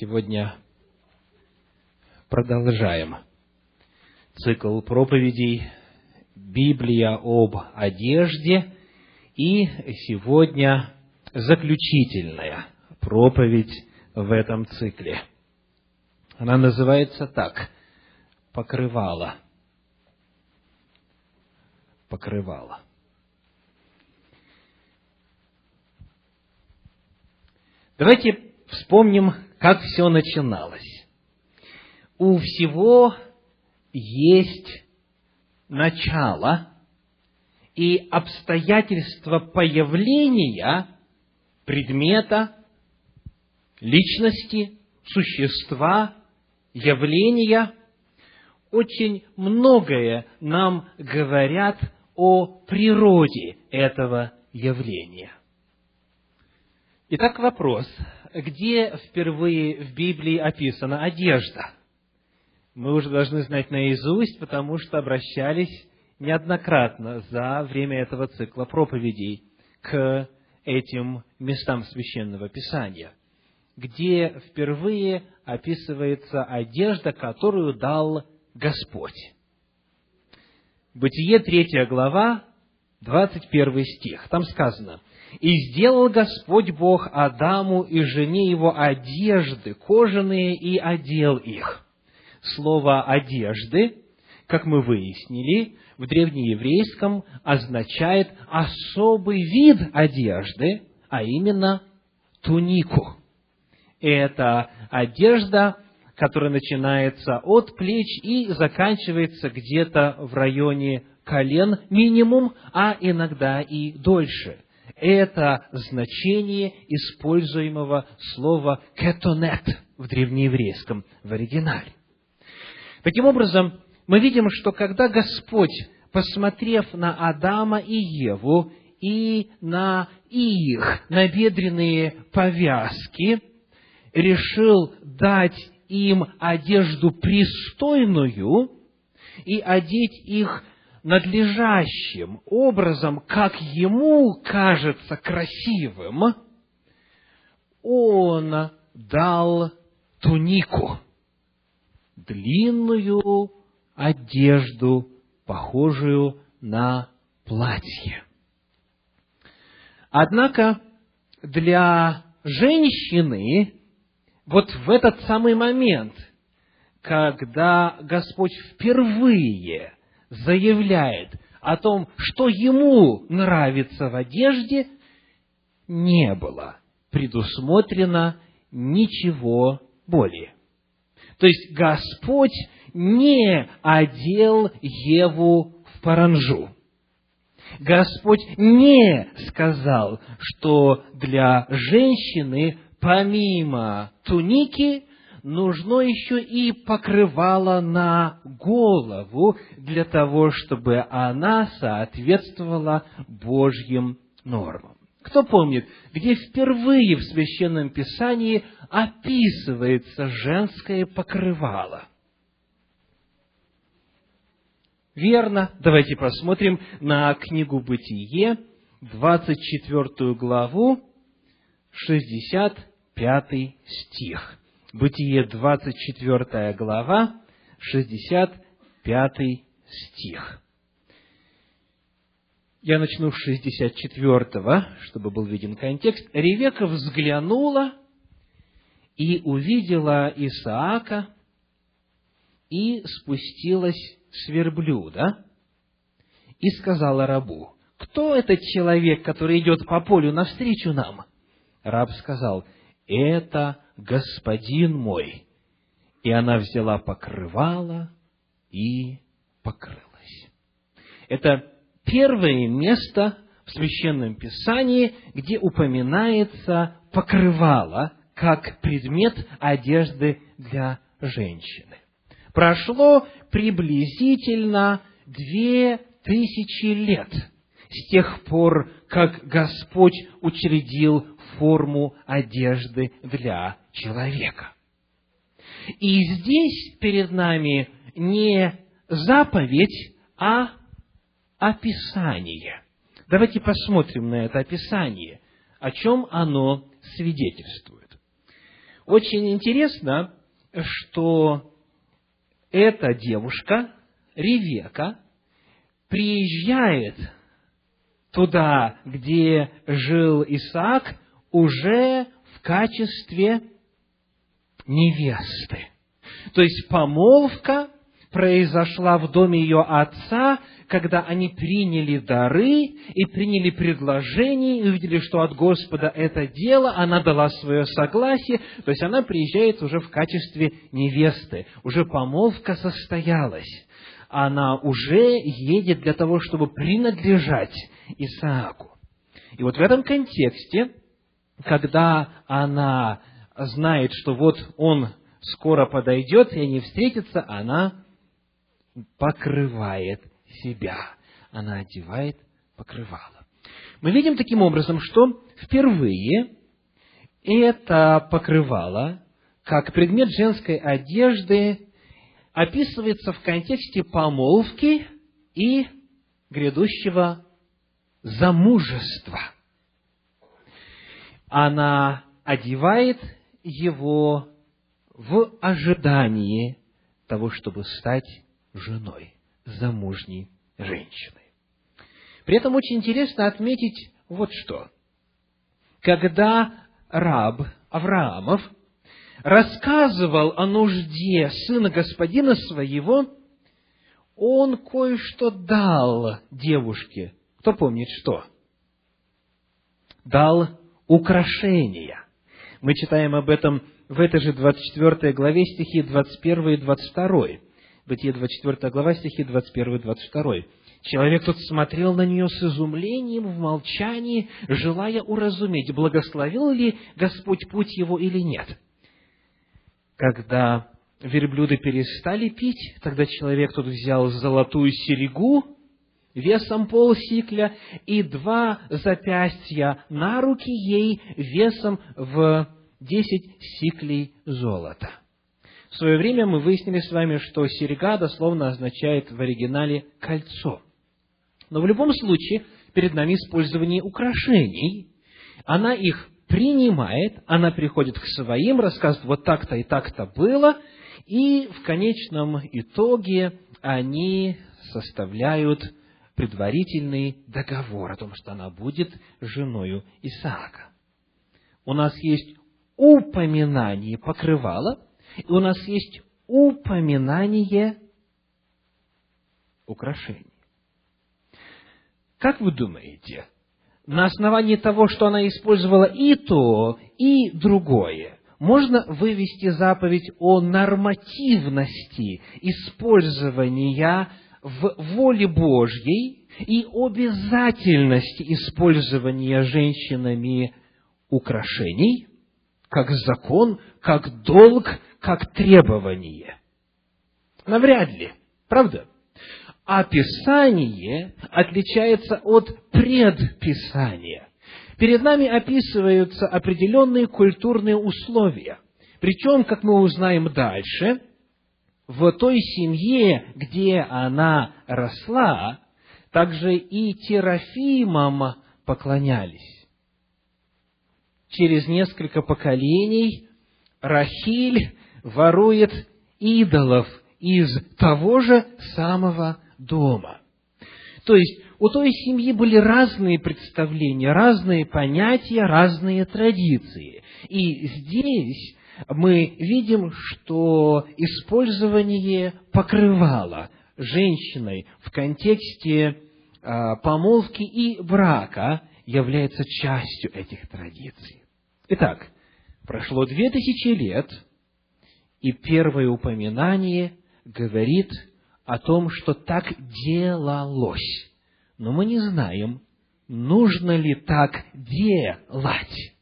Сегодня продолжаем цикл проповедей «Библия об одежде». И сегодня заключительная проповедь в этом цикле. Она называется так «Покрывало». Покрывало. Давайте вспомним, как все начиналось. У всего есть начало и обстоятельства появления предмета, личности, существа, явления очень многое нам говорят о природе этого явления. Итак, вопрос, где впервые в Библии описана одежда? Мы уже должны знать наизусть, потому что обращались неоднократно за время этого цикла проповедей к этим местам священного писания, где впервые описывается одежда, которую дал Господь. Бытие, третья глава, двадцать первый стих. Там сказано, и сделал Господь Бог Адаму и жене его одежды кожаные и одел их. Слово «одежды», как мы выяснили, в древнееврейском означает особый вид одежды, а именно тунику. Это одежда, которая начинается от плеч и заканчивается где-то в районе колен минимум, а иногда и дольше – это значение используемого слова «кетонет» в древнееврейском, в оригинале. Таким образом, мы видим, что когда Господь, посмотрев на Адама и Еву и на их набедренные повязки, решил дать им одежду пристойную и одеть их надлежащим образом, как ему кажется красивым, он дал тунику, длинную одежду, похожую на платье. Однако для женщины вот в этот самый момент, когда Господь впервые заявляет о том, что ему нравится в одежде, не было предусмотрено ничего более. То есть Господь не одел Еву в паранжу. Господь не сказал, что для женщины помимо туники нужно еще и покрывало на голову для того, чтобы она соответствовала Божьим нормам. Кто помнит, где впервые в Священном Писании описывается женское покрывало? Верно. Давайте посмотрим на книгу «Бытие», 24 главу, 65 стих. Бытие 24 глава, 65 стих. Я начну с 64, чтобы был виден контекст. Ревека взглянула и увидела Исаака, и спустилась с верблюда, и сказала рабу, «Кто этот человек, который идет по полю навстречу нам?» Раб сказал, «Это господин мой. И она взяла покрывало и покрылась. Это первое место в Священном Писании, где упоминается покрывало как предмет одежды для женщины. Прошло приблизительно две тысячи лет с тех пор, как Господь учредил форму одежды для человека. И здесь перед нами не заповедь, а описание. Давайте посмотрим на это описание, о чем оно свидетельствует. Очень интересно, что эта девушка, Ревека, приезжает туда, где жил Исаак, уже в качестве невесты. То есть помолвка произошла в доме ее отца, когда они приняли дары и приняли предложение, и увидели, что от Господа это дело, она дала свое согласие, то есть она приезжает уже в качестве невесты, уже помолвка состоялась. Она уже едет для того, чтобы принадлежать Исааку. И вот в этом контексте, когда она знает, что вот он скоро подойдет, и они встретятся, она покрывает себя. Она одевает покрывало. Мы видим таким образом, что впервые это покрывало, как предмет женской одежды, описывается в контексте помолвки и грядущего замужества. Она одевает его в ожидании того, чтобы стать женой, замужней женщиной. При этом очень интересно отметить вот что. Когда раб Авраамов рассказывал о нужде сына господина своего, он кое-что дал девушке. Кто помнит что? Дал украшения. Мы читаем об этом в этой же 24 главе стихи 21 и 22. Бытие 24 глава, стихи 21 и 22. Человек тот смотрел на нее с изумлением, в молчании, желая уразуметь, благословил ли Господь путь его или нет. Когда верблюды перестали пить, тогда человек тот взял золотую серегу весом полсикля и два запястья на руки ей весом в десять сиклей золота. В свое время мы выяснили с вами, что серега дословно означает в оригинале кольцо. Но в любом случае, перед нами использование украшений. Она их принимает, она приходит к своим, рассказывает, вот так-то и так-то было, и в конечном итоге они составляют предварительный договор о том, что она будет женою Исаака. У нас есть упоминание покрывала, и у нас есть упоминание украшений. Как вы думаете, на основании того, что она использовала и то, и другое, можно вывести заповедь о нормативности использования в воле Божьей и обязательности использования женщинами украшений, как закон, как долг, как требование? Навряд ли. Правда? А Писание отличается от предписания. Перед нами описываются определенные культурные условия. Причем, как мы узнаем дальше, в той семье, где она росла, также и терафимам поклонялись. Через несколько поколений Рахиль ворует идолов из того же самого дома. То есть у той семьи были разные представления, разные понятия, разные традиции. И здесь мы видим, что использование покрывала женщиной в контексте а, помолвки и брака является частью этих традиций. Итак, прошло две тысячи лет, и первое упоминание говорит о том, что так делалось. Но мы не знаем, нужно ли так делать.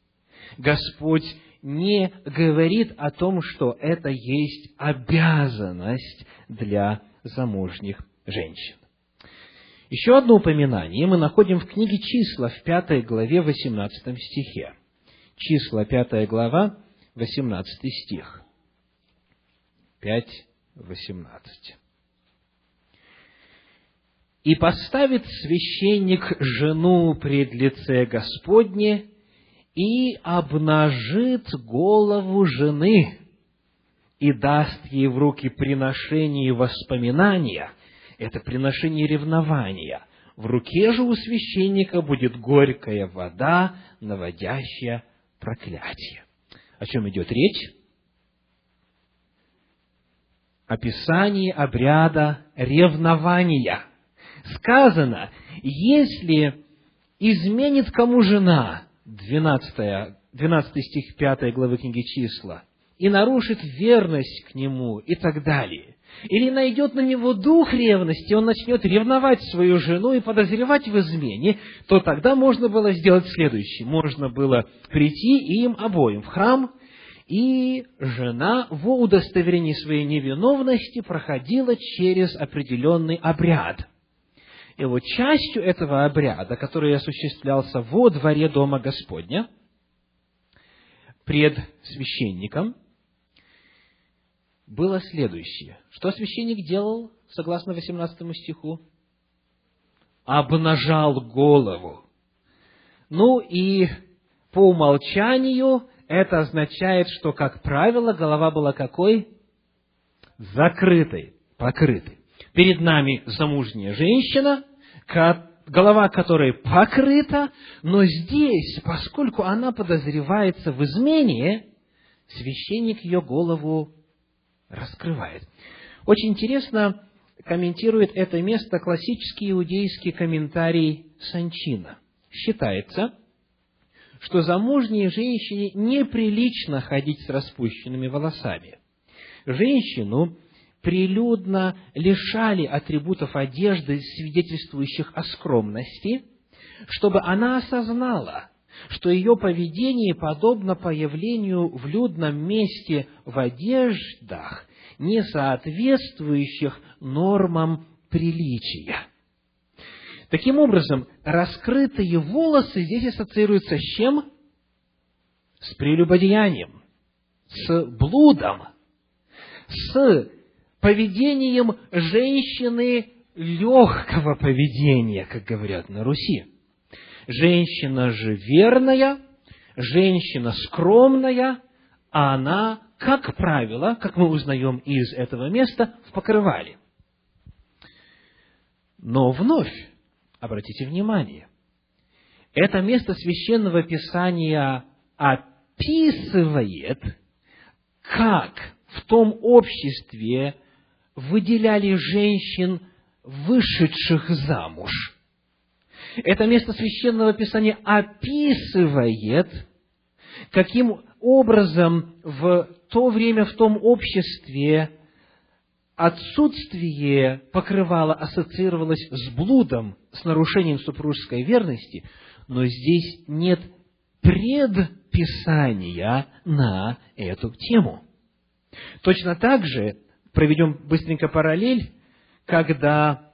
Господь не говорит о том, что это есть обязанность для замужних женщин. Еще одно упоминание мы находим в книге «Числа» в пятой главе, 18 стихе. Числа, пятая глава, 18 стих. 5, 18 и поставит священник жену пред лице Господне, и обнажит голову жены и даст ей в руки приношение воспоминания, это приношение ревнования. В руке же у священника будет горькая вода, наводящая проклятие. О чем идет речь? Описание обряда ревнования. Сказано, если изменит кому жена, 12, 12 стих 5 главы книги числа, и нарушит верность к нему и так далее. Или найдет на него дух ревности, он начнет ревновать свою жену и подозревать в измене, то тогда можно было сделать следующее. Можно было прийти им обоим в храм, и жена в удостоверении своей невиновности проходила через определенный обряд. И вот частью этого обряда, который осуществлялся во дворе Дома Господня, пред священником – было следующее. Что священник делал, согласно 18 стиху? Обнажал голову. Ну и по умолчанию это означает, что, как правило, голова была какой? Закрытой, покрытой. Перед нами замужняя женщина, голова которой покрыта, но здесь, поскольку она подозревается в измене, священник ее голову раскрывает. Очень интересно комментирует это место классический иудейский комментарий Санчина. Считается, что замужней женщине неприлично ходить с распущенными волосами. Женщину прилюдно лишали атрибутов одежды, свидетельствующих о скромности, чтобы она осознала, что ее поведение подобно появлению в людном месте в одеждах, не соответствующих нормам приличия. Таким образом, раскрытые волосы здесь ассоциируются с чем? С прелюбодеянием, с блудом, с поведением женщины легкого поведения, как говорят на Руси. Женщина же верная, женщина скромная, а она, как правило, как мы узнаем из этого места, в покрывале. Но вновь, обратите внимание, это место священного писания описывает, как в том обществе выделяли женщин, вышедших замуж – это место священного писания описывает, каким образом в то время, в том обществе отсутствие покрывала ассоциировалось с блудом, с нарушением супружеской верности, но здесь нет предписания на эту тему. Точно так же, проведем быстренько параллель, когда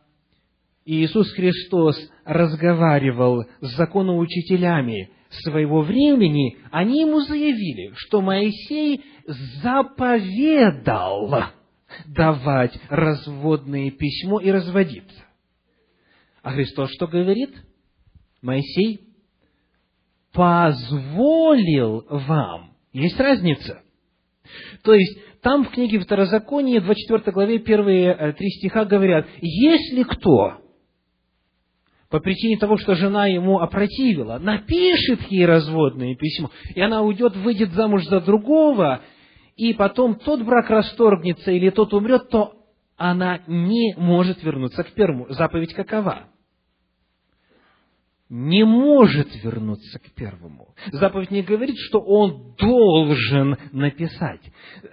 Иисус Христос разговаривал с законоучителями своего времени, они ему заявили, что Моисей заповедал давать разводное письмо и разводиться. А Христос что говорит? Моисей позволил вам. Есть разница. То есть, там в книге Второзакония, 24 главе, первые э, три стиха говорят, если кто по причине того, что жена ему опротивила, напишет ей разводное письмо, и она уйдет, выйдет замуж за другого, и потом тот брак расторгнется или тот умрет, то она не может вернуться к первому. Заповедь какова? Не может вернуться к первому. Заповедь не говорит, что он должен написать.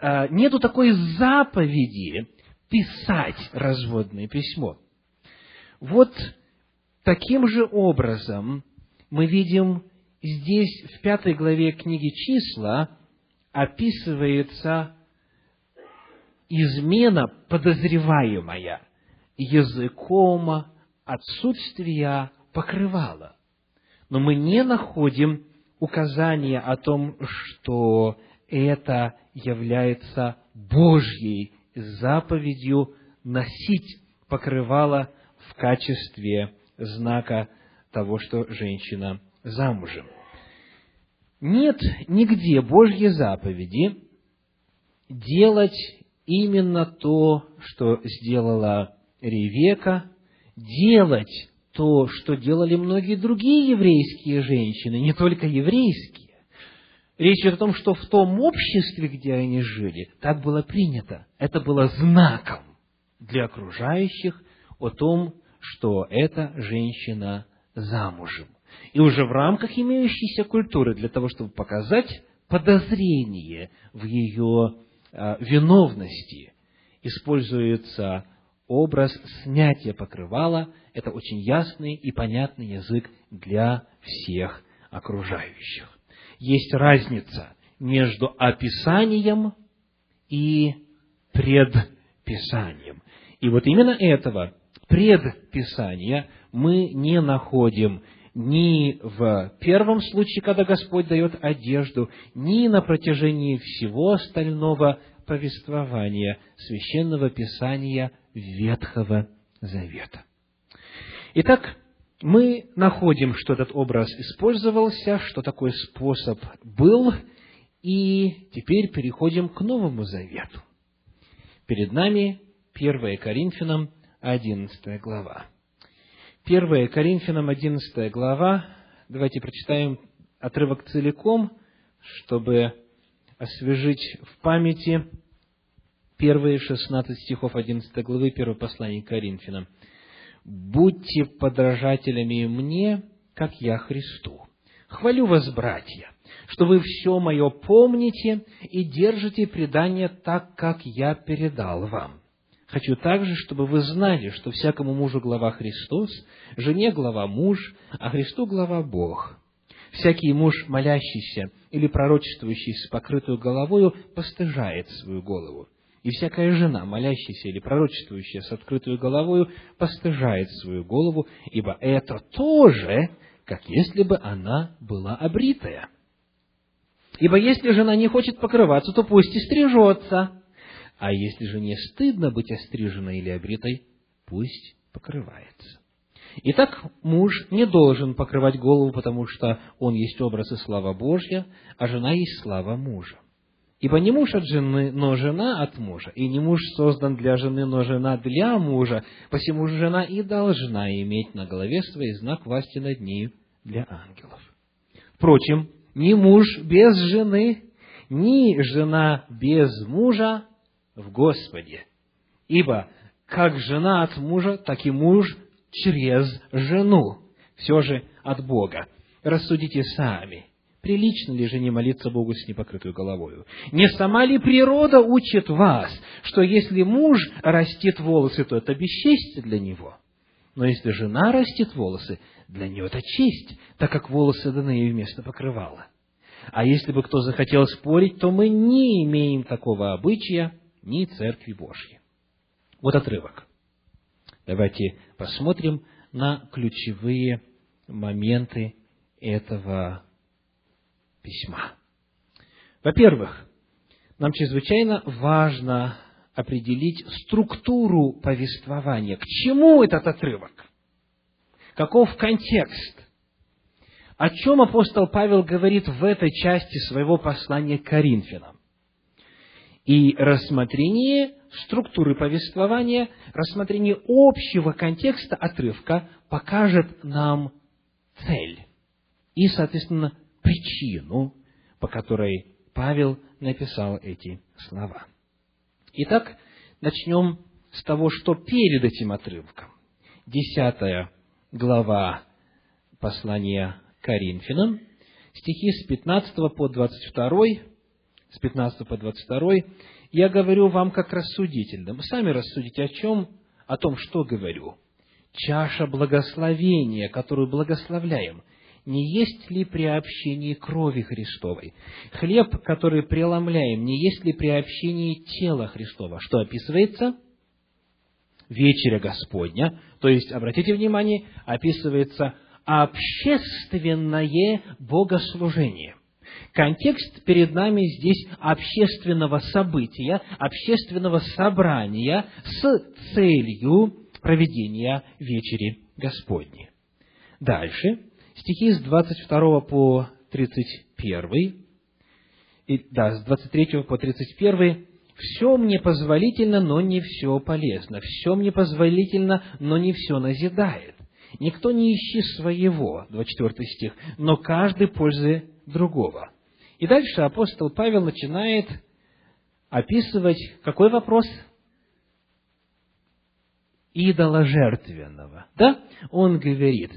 А, нету такой заповеди писать разводное письмо. Вот Таким же образом, мы видим здесь, в пятой главе книги «Числа», описывается измена подозреваемая языком отсутствия покрывала. Но мы не находим указания о том, что это является Божьей заповедью носить покрывало в качестве знака того, что женщина замужем. нет нигде Божьей заповеди делать именно то, что сделала Ревека, делать то, что делали многие другие еврейские женщины, не только еврейские. Речь идет о том, что в том обществе, где они жили, так было принято. Это было знаком для окружающих о том, что эта женщина замужем. И уже в рамках имеющейся культуры, для того, чтобы показать подозрение в ее э, виновности, используется образ снятия покрывала. Это очень ясный и понятный язык для всех окружающих. Есть разница между описанием и предписанием. И вот именно этого предписания мы не находим ни в первом случае, когда Господь дает одежду, ни на протяжении всего остального повествования священного писания Ветхого Завета. Итак, мы находим, что этот образ использовался, что такой способ был, и теперь переходим к Новому Завету. Перед нами 1 Коринфянам 11 глава. 1 Коринфянам 11 глава. Давайте прочитаем отрывок целиком, чтобы освежить в памяти первые 16 стихов 11 главы 1 послания Коринфянам. «Будьте подражателями мне, как я Христу. Хвалю вас, братья, что вы все мое помните и держите предание так, как я передал вам. Хочу также, чтобы вы знали, что всякому мужу глава Христос, жене глава муж, а Христу глава Бог. Всякий муж, молящийся или пророчествующий с покрытую головою, постыжает свою голову. И всякая жена, молящаяся или пророчествующая с открытую головою, постыжает свою голову, ибо это тоже, как если бы она была обритая. Ибо если жена не хочет покрываться, то пусть и стрижется. А если же не стыдно быть остриженной или обритой, пусть покрывается. Итак, муж не должен покрывать голову, потому что он есть образ и слава Божья, а жена есть слава мужа. Ибо не муж от жены, но жена от мужа, и не муж создан для жены, но жена для мужа, посему же жена и должна иметь на голове своей знак власти над ней для ангелов. Впрочем, ни муж без жены, ни жена без мужа в Господе. Ибо как жена от мужа, так и муж через жену. Все же от Бога. Рассудите сами. Прилично ли жене молиться Богу с непокрытой головою? Не сама ли природа учит вас, что если муж растит волосы, то это бесчестие для него? Но если жена растит волосы, для нее это честь, так как волосы даны ей вместо покрывала. А если бы кто захотел спорить, то мы не имеем такого обычая, ни Церкви Божьей. Вот отрывок. Давайте посмотрим на ключевые моменты этого письма. Во-первых, нам чрезвычайно важно определить структуру повествования. К чему этот отрывок? Каков контекст? О чем апостол Павел говорит в этой части своего послания к Коринфянам? И рассмотрение структуры повествования, рассмотрение общего контекста отрывка покажет нам цель и, соответственно, причину, по которой Павел написал эти слова. Итак, начнем с того, что перед этим отрывком. Десятая глава послания Коринфянам, стихи с 15 по 22 с 15 по 22, я говорю вам как рассудительным. Сами рассудите о чем? О том, что говорю. Чаша благословения, которую благословляем, не есть ли при общении крови Христовой? Хлеб, который преломляем, не есть ли при общении тела Христова? Что описывается? Вечеря Господня, то есть, обратите внимание, описывается общественное богослужение. Контекст перед нами здесь общественного события, общественного собрания с целью проведения вечери Господней. Дальше, стихи с 22 по 34. 31, и, да, с 23 по 31, «Все мне позволительно, но не все полезно. Все мне позволительно, но не все назидает. Никто не ищи своего», 24 стих, «но каждый пользы другого». И дальше апостол Павел начинает описывать какой вопрос? Идоложертвенного. Да? Он говорит,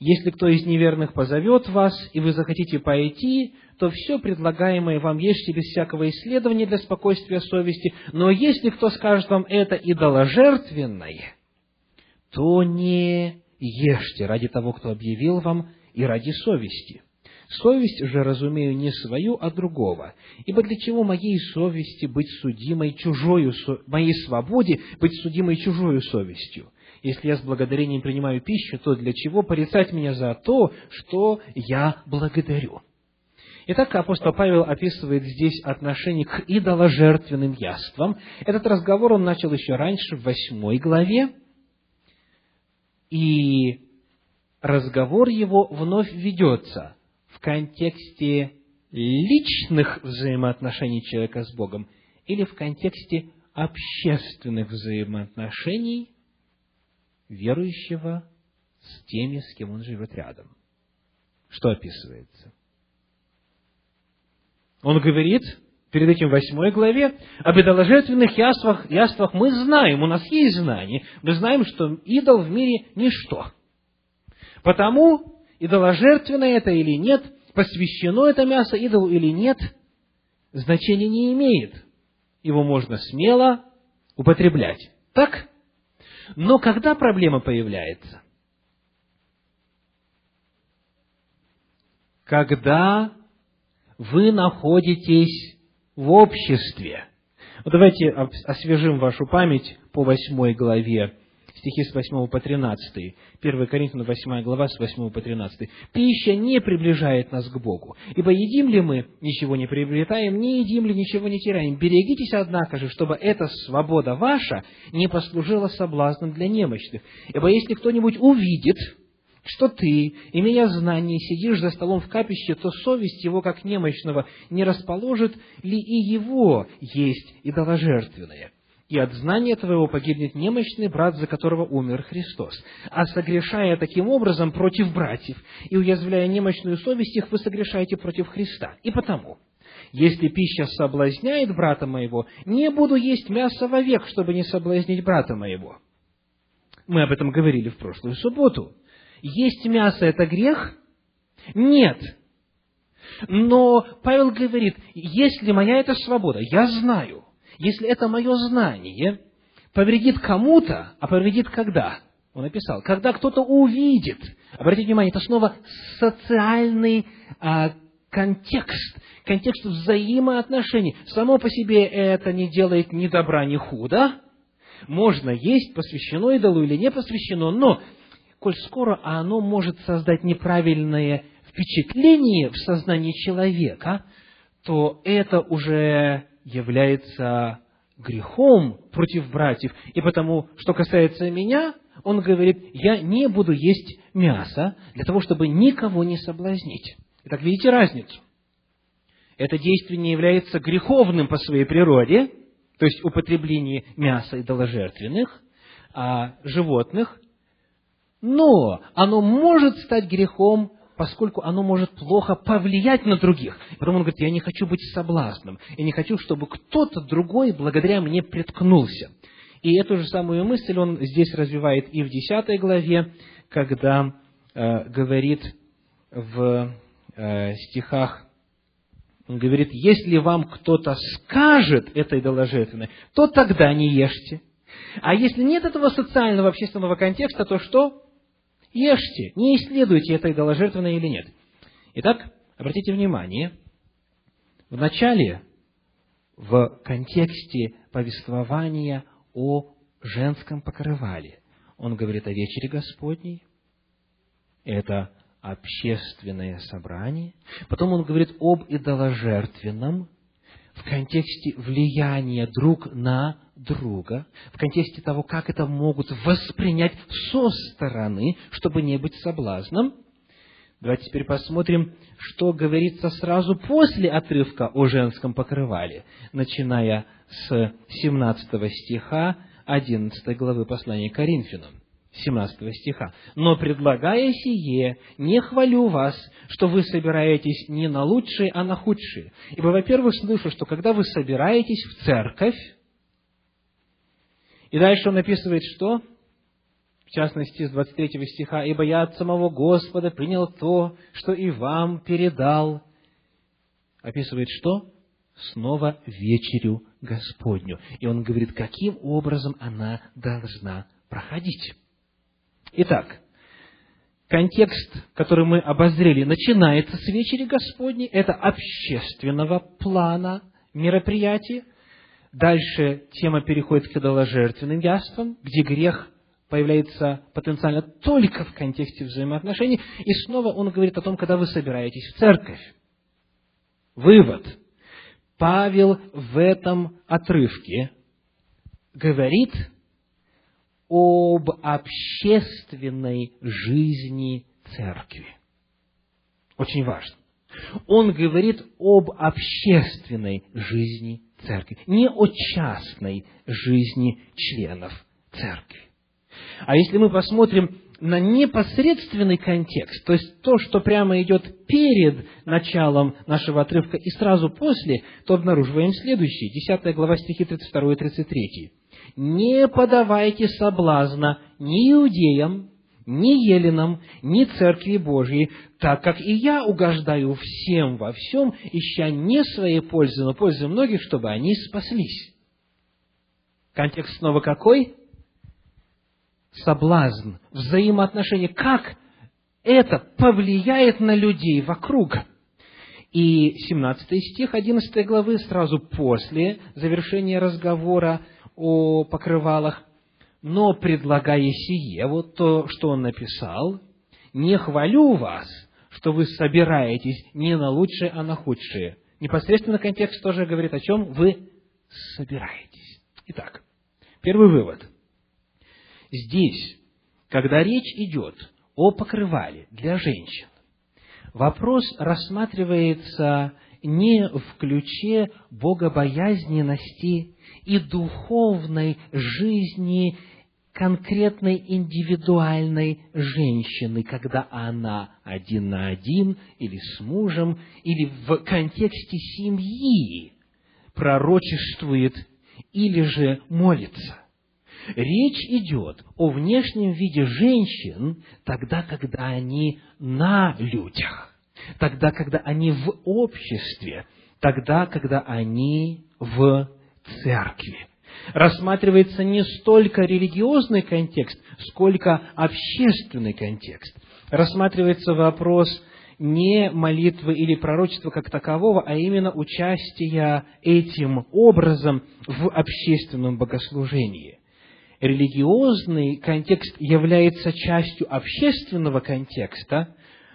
если кто из неверных позовет вас, и вы захотите пойти, то все предлагаемое вам ешьте без всякого исследования для спокойствия совести. Но если кто скажет вам это идоложертвенное, то не ешьте ради того, кто объявил вам, и ради совести. Совесть же разумею не свою, а другого. Ибо для чего моей совести быть судимой чужою, моей свободе быть судимой чужою совестью? Если я с благодарением принимаю пищу, то для чего порицать меня за то, что я благодарю? Итак, апостол Павел описывает здесь отношение к идоложертвенным яствам. Этот разговор он начал еще раньше, в восьмой главе. И разговор его вновь ведется в контексте личных взаимоотношений человека с Богом или в контексте общественных взаимоотношений верующего с теми, с кем он живет рядом. Что описывается? Он говорит, перед этим в восьмой главе, об идоложертвенных яствах, яствах мы знаем, у нас есть знание, мы знаем, что идол в мире – ничто. Потому идоложертвенное это или нет, посвящено это мясо идолу или нет, значения не имеет. Его можно смело употреблять. Так? Но когда проблема появляется? Когда вы находитесь в обществе. Вот давайте освежим вашу память по восьмой главе стихи с 8 по 13. 1 Коринфянам 8 глава с 8 по 13. «Пища не приближает нас к Богу, ибо едим ли мы, ничего не приобретаем, не едим ли, ничего не теряем. Берегитесь, однако же, чтобы эта свобода ваша не послужила соблазном для немощных. Ибо если кто-нибудь увидит, что ты, имея знание, сидишь за столом в капище, то совесть его, как немощного, не расположит ли и его есть идоложертвенное и от знания твоего погибнет немощный брат, за которого умер Христос. А согрешая таким образом против братьев и уязвляя немощную совесть их, вы согрешаете против Христа. И потому, если пища соблазняет брата моего, не буду есть мясо вовек, чтобы не соблазнить брата моего. Мы об этом говорили в прошлую субботу. Есть мясо – это грех? Нет. Но Павел говорит, если моя это свобода, я знаю – если это мое знание повредит кому-то, а повредит когда? Он написал, когда кто-то увидит. Обратите внимание, это снова социальный а, контекст, контекст взаимоотношений. Само по себе это не делает ни добра, ни худа. Можно есть, посвящено идолу или не посвящено, но коль скоро оно может создать неправильное впечатление в сознании человека, то это уже является грехом против братьев. И потому, что касается меня, он говорит, я не буду есть мясо для того, чтобы никого не соблазнить. Итак, видите разницу? Это действие не является греховным по своей природе, то есть употребление мяса идоложертвенных, а животных, но оно может стать грехом поскольку оно может плохо повлиять на других. Потом он говорит, я не хочу быть соблазном, я не хочу, чтобы кто-то другой благодаря мне приткнулся. И эту же самую мысль он здесь развивает и в 10 главе, когда э, говорит в э, стихах, он говорит, если вам кто-то скажет это идоложертвенное, то тогда не ешьте. А если нет этого социального общественного контекста, то что? Ешьте, не исследуйте, это идоложертвенное или нет. Итак, обратите внимание, в начале, в контексте повествования о женском покрывале, он говорит о вечере Господней, это общественное собрание. Потом он говорит об идоложертвенном, в контексте влияния друг на друга, в контексте того, как это могут воспринять со стороны, чтобы не быть соблазном. Давайте теперь посмотрим, что говорится сразу после отрывка о женском покрывале, начиная с 17 стиха 11 главы послания к Коринфянам. 17 стиха. «Но предлагая сие, не хвалю вас, что вы собираетесь не на лучшие, а на худшие. Ибо, во-первых, слышу, что когда вы собираетесь в церковь, и дальше он описывает, что? В частности, с 23 стиха, «Ибо я от самого Господа принял то, что и вам передал». Описывает что? Снова вечерю Господню. И он говорит, каким образом она должна проходить. Итак, контекст, который мы обозрели, начинается с вечери Господней, это общественного плана мероприятия. Дальше тема переходит к идоложертвенным яствам, где грех появляется потенциально только в контексте взаимоотношений. И снова он говорит о том, когда вы собираетесь в церковь. Вывод. Павел в этом отрывке говорит об общественной жизни церкви. Очень важно. Он говорит об общественной жизни церкви, не о частной жизни членов церкви. А если мы посмотрим на непосредственный контекст, то есть то, что прямо идет перед началом нашего отрывка и сразу после, то обнаруживаем следующее, 10 глава стихи 32 и 33 не подавайте соблазна ни иудеям, ни еленам, ни церкви Божьей, так как и я угождаю всем во всем, ища не своей пользы, но пользы многих, чтобы они спаслись. Контекст снова какой? Соблазн, взаимоотношения. Как это повлияет на людей вокруг? И 17 стих 11 главы, сразу после завершения разговора о покрывалах, но предлагая сие, вот то, что он написал, не хвалю вас, что вы собираетесь не на лучшее, а на худшее. Непосредственно контекст тоже говорит о чем? Вы собираетесь. Итак, первый вывод. Здесь, когда речь идет о покрывале для женщин, вопрос рассматривается не в ключе богобоязненности и духовной жизни конкретной индивидуальной женщины, когда она один на один или с мужем, или в контексте семьи пророчествует или же молится. Речь идет о внешнем виде женщин тогда, когда они на людях, тогда, когда они в обществе, тогда, когда они в церкви. Рассматривается не столько религиозный контекст, сколько общественный контекст. Рассматривается вопрос не молитвы или пророчества как такового, а именно участия этим образом в общественном богослужении. Религиозный контекст является частью общественного контекста,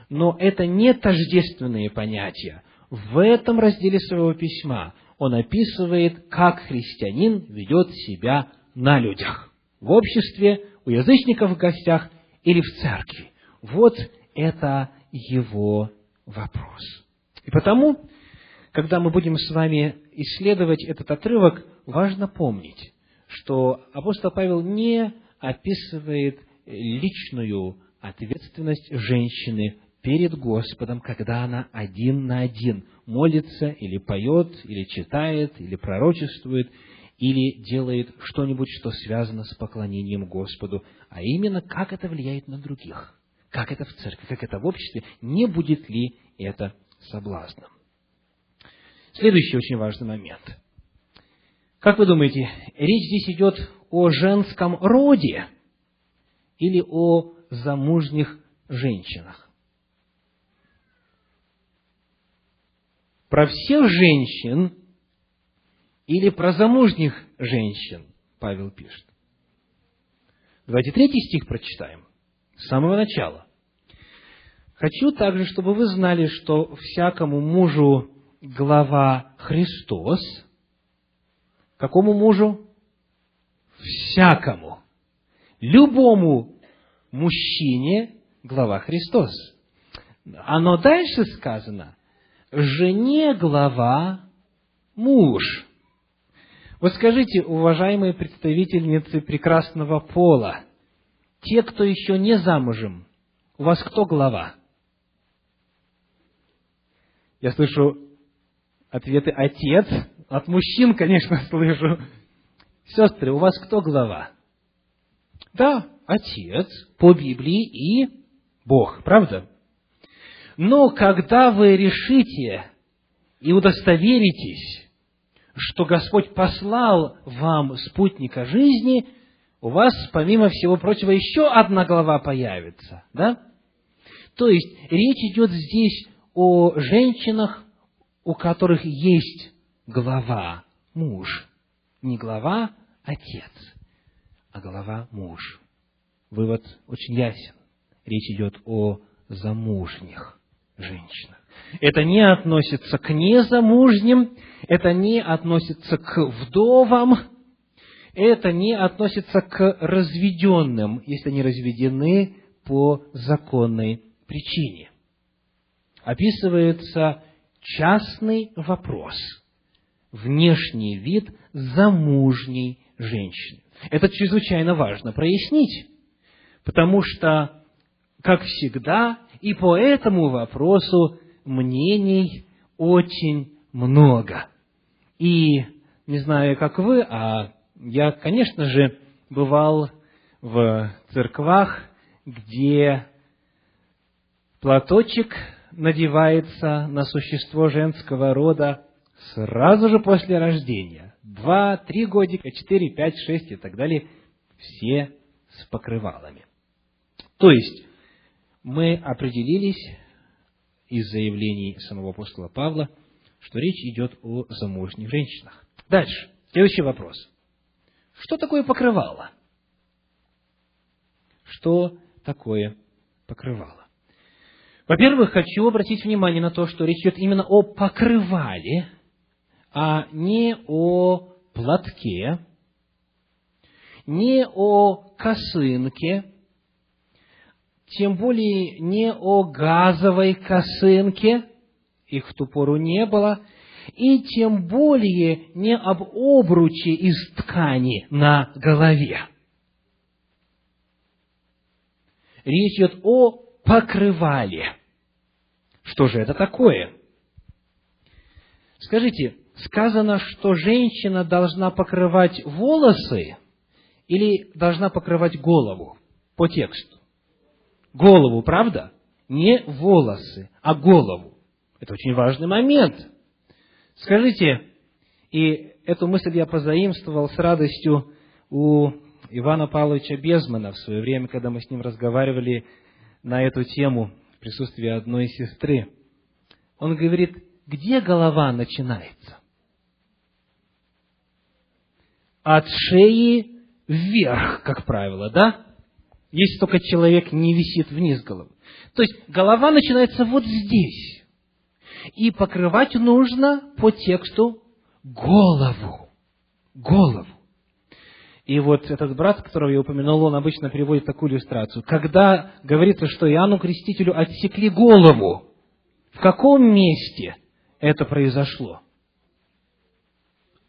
но это не тождественные понятия. В этом разделе своего письма он описывает, как христианин ведет себя на людях. В обществе, у язычников в гостях или в церкви. Вот это его вопрос. И потому, когда мы будем с вами исследовать этот отрывок, важно помнить, что апостол Павел не описывает личную ответственность женщины перед Господом, когда она один на один молится, или поет, или читает, или пророчествует, или делает что-нибудь, что связано с поклонением Господу, а именно, как это влияет на других, как это в церкви, как это в обществе, не будет ли это соблазном. Следующий очень важный момент. Как вы думаете, речь здесь идет о женском роде или о замужних женщинах? Про всех женщин или про замужних женщин, Павел пишет. Давайте третий стих прочитаем, с самого начала. Хочу также, чтобы вы знали, что всякому мужу глава Христос. Какому мужу? Всякому. Любому мужчине глава Христос. Оно дальше сказано, жене глава муж. Вот скажите, уважаемые представительницы прекрасного пола, те, кто еще не замужем, у вас кто глава? Я слышу ответы отец. От мужчин, конечно, слышу. Сестры, у вас кто глава? Да, отец по Библии и Бог, правда? Но когда вы решите и удостоверитесь, что Господь послал вам спутника жизни, у вас, помимо всего прочего, еще одна глава появится, да? То есть, речь идет здесь о женщинах, у которых есть глава муж. Не глава отец, а глава муж. Вывод очень ясен. Речь идет о замужних женщинах. Это не относится к незамужним, это не относится к вдовам, это не относится к разведенным, если они разведены по законной причине. Описывается частный вопрос, внешний вид замужней женщины. Это чрезвычайно важно прояснить, потому что, как всегда, и по этому вопросу мнений очень много. И не знаю, как вы, а я, конечно же, бывал в церквах, где платочек надевается на существо женского рода сразу же после рождения. Два, три годика, четыре, пять, шесть и так далее. Все с покрывалами. То есть, мы определились из заявлений самого апостола Павла, что речь идет о замужних женщинах. Дальше. Следующий вопрос. Что такое покрывало? Что такое покрывало? Во-первых, хочу обратить внимание на то, что речь идет именно о покрывале, а не о платке, не о косынке, тем более не о газовой косынке, их в ту пору не было, и тем более не об обруче из ткани на голове. Речь идет о покрывале. Что же это такое? Скажите, сказано, что женщина должна покрывать волосы или должна покрывать голову по тексту? Голову, правда? Не волосы, а голову. Это очень важный момент. Скажите, и эту мысль я позаимствовал с радостью у Ивана Павловича Безмана в свое время, когда мы с ним разговаривали на эту тему в присутствии одной сестры. Он говорит, где голова начинается? От шеи вверх, как правило, да? Если только человек не висит вниз головы. То есть голова начинается вот здесь. И покрывать нужно по тексту голову. Голову. И вот этот брат, которого я упомянул, он обычно приводит такую иллюстрацию. Когда говорится, что Иоанну Крестителю отсекли голову, в каком месте это произошло?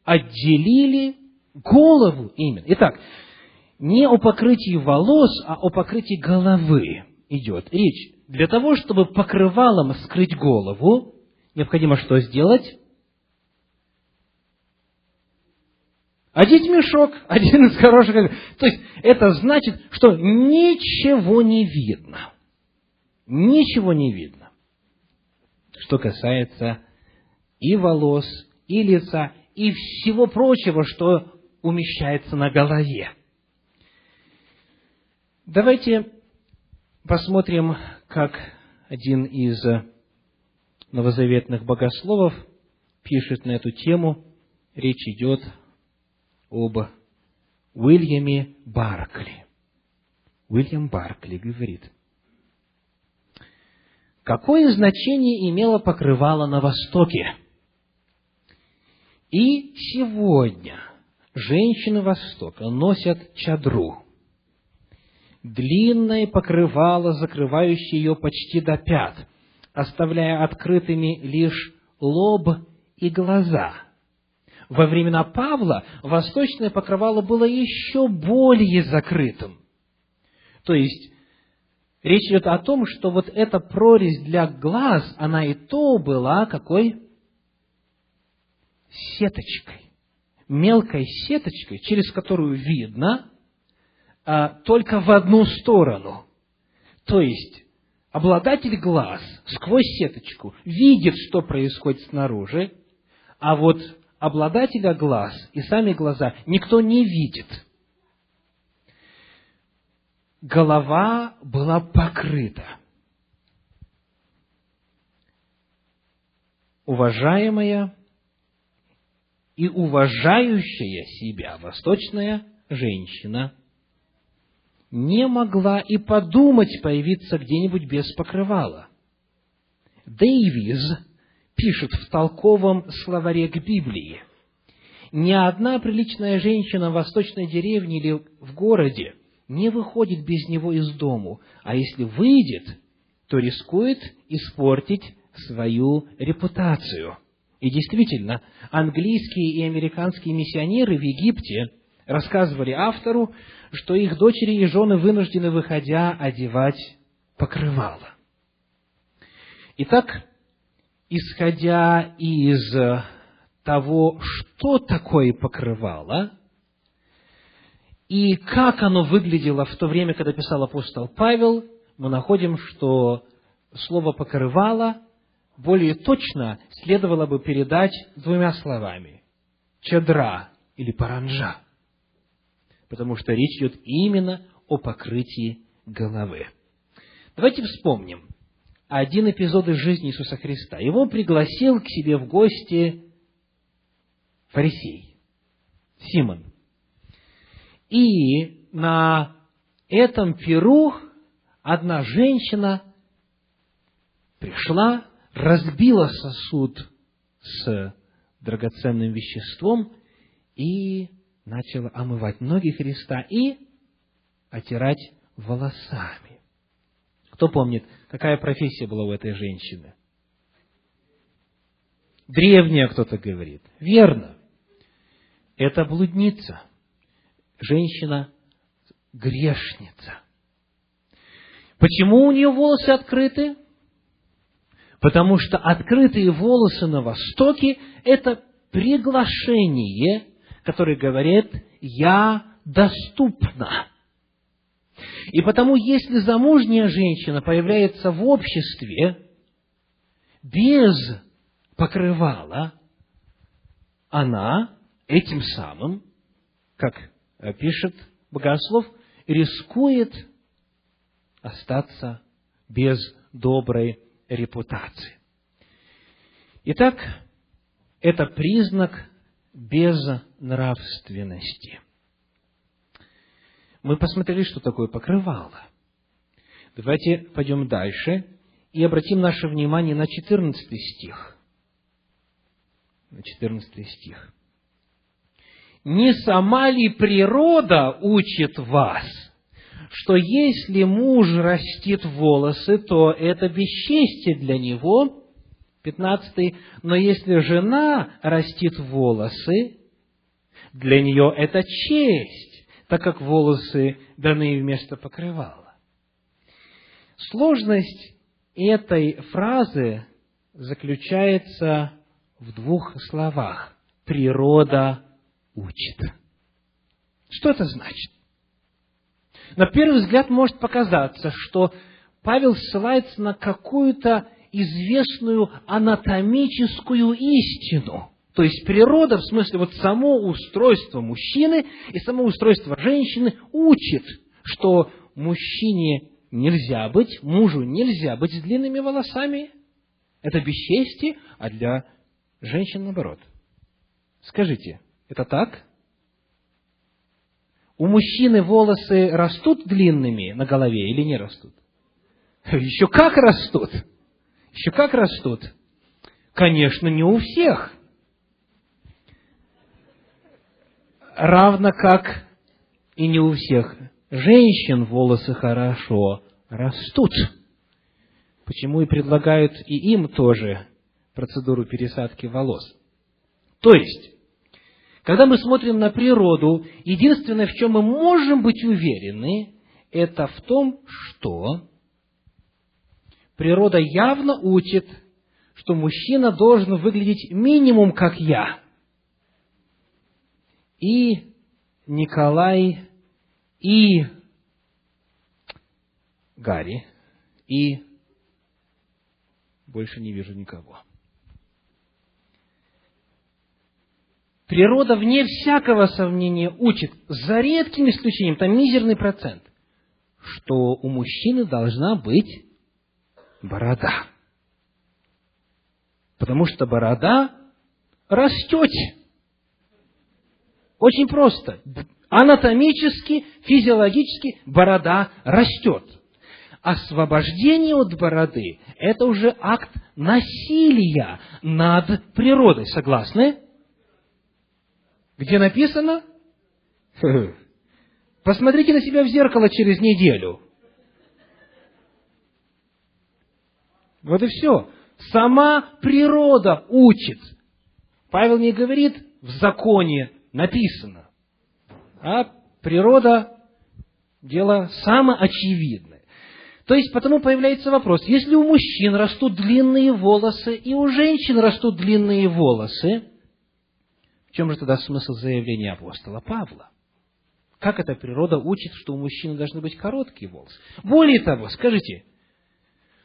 Отделили голову именно. Итак, не о покрытии волос, а о покрытии головы идет речь. Для того, чтобы покрывалом скрыть голову, необходимо что сделать? Одеть мешок, один из хороших. То есть, это значит, что ничего не видно. Ничего не видно. Что касается и волос, и лица, и всего прочего, что умещается на голове. Давайте посмотрим, как один из новозаветных богословов пишет на эту тему. Речь идет об Уильяме Баркли. Уильям Баркли говорит, какое значение имело покрывало на Востоке? И сегодня женщины Востока носят чадру – длинное покрывало, закрывающее ее почти до пят, оставляя открытыми лишь лоб и глаза. Во времена Павла восточное покрывало было еще более закрытым. То есть, речь идет о том, что вот эта прорезь для глаз, она и то была какой? Сеточкой. Мелкой сеточкой, через которую видно а, только в одну сторону. То есть, обладатель глаз сквозь сеточку видит, что происходит снаружи, а вот обладателя глаз и сами глаза никто не видит. Голова была покрыта. Уважаемая и уважающая себя восточная женщина не могла и подумать появиться где-нибудь без покрывала. Дэйвиз пишет в толковом словаре к Библии. Ни одна приличная женщина в восточной деревне или в городе не выходит без него из дому, а если выйдет, то рискует испортить свою репутацию. И действительно, английские и американские миссионеры в Египте рассказывали автору, что их дочери и жены вынуждены, выходя, одевать покрывало. Итак, исходя из того, что такое покрывало, и как оно выглядело в то время, когда писал апостол Павел, мы находим, что слово «покрывало» более точно следовало бы передать двумя словами – «чадра» или «паранжа» потому что речь идет именно о покрытии головы. Давайте вспомним один эпизод из жизни Иисуса Христа. Его пригласил к себе в гости фарисей, Симон. И на этом перу одна женщина пришла, разбила сосуд с драгоценным веществом и начала омывать ноги Христа и отирать волосами. Кто помнит, какая профессия была у этой женщины? Древняя, кто-то говорит. Верно. Это блудница. Женщина грешница. Почему у нее волосы открыты? Потому что открытые волосы на Востоке – это приглашение который говорит «я доступна». И потому, если замужняя женщина появляется в обществе без покрывала, она этим самым, как пишет Богослов, рискует остаться без доброй репутации. Итак, это признак без нравственности. Мы посмотрели, что такое покрывало. Давайте пойдем дальше и обратим наше внимание на 14 стих. На 14 стих. «Не сама ли природа учит вас, что если муж растит волосы, то это бесчестие для него, Пятнадцатый. Но если жена растит волосы, для нее это честь, так как волосы даны вместо покрывала. Сложность этой фразы заключается в двух словах. Природа учит. Что это значит? На первый взгляд может показаться, что Павел ссылается на какую-то известную анатомическую истину. То есть природа, в смысле вот само устройство мужчины и само устройство женщины учит, что мужчине нельзя быть, мужу нельзя быть с длинными волосами. Это бесчестие, а для женщин наоборот. Скажите, это так? У мужчины волосы растут длинными на голове или не растут? Еще как растут! Еще как растут? Конечно, не у всех. Равно как и не у всех женщин волосы хорошо растут. почему и предлагают и им тоже процедуру пересадки волос. То есть, когда мы смотрим на природу, единственное, в чем мы можем быть уверены, это в том, что природа явно учит, что мужчина должен выглядеть минимум как я. И Николай, и Гарри, и больше не вижу никого. Природа, вне всякого сомнения, учит, за редким исключением, там мизерный процент, что у мужчины должна быть борода. Потому что борода растет. Очень просто. Анатомически, физиологически борода растет. Освобождение от бороды – это уже акт насилия над природой. Согласны? Где написано? Посмотрите на себя в зеркало через неделю. Вот и все. Сама природа учит. Павел не говорит, в законе написано. А природа – дело самоочевидное. То есть, потому появляется вопрос, если у мужчин растут длинные волосы, и у женщин растут длинные волосы, в чем же тогда смысл заявления апостола Павла? Как эта природа учит, что у мужчины должны быть короткие волосы? Более того, скажите,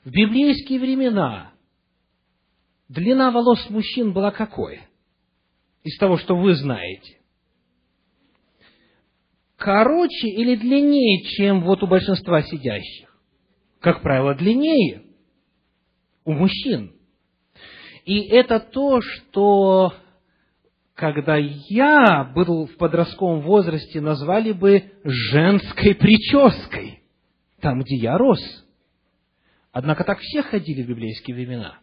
в библейские времена длина волос мужчин была какой? Из того, что вы знаете. Короче или длиннее, чем вот у большинства сидящих? Как правило, длиннее у мужчин. И это то, что когда я был в подростковом возрасте, назвали бы женской прической, там, где я рос. Однако так все ходили в библейские времена.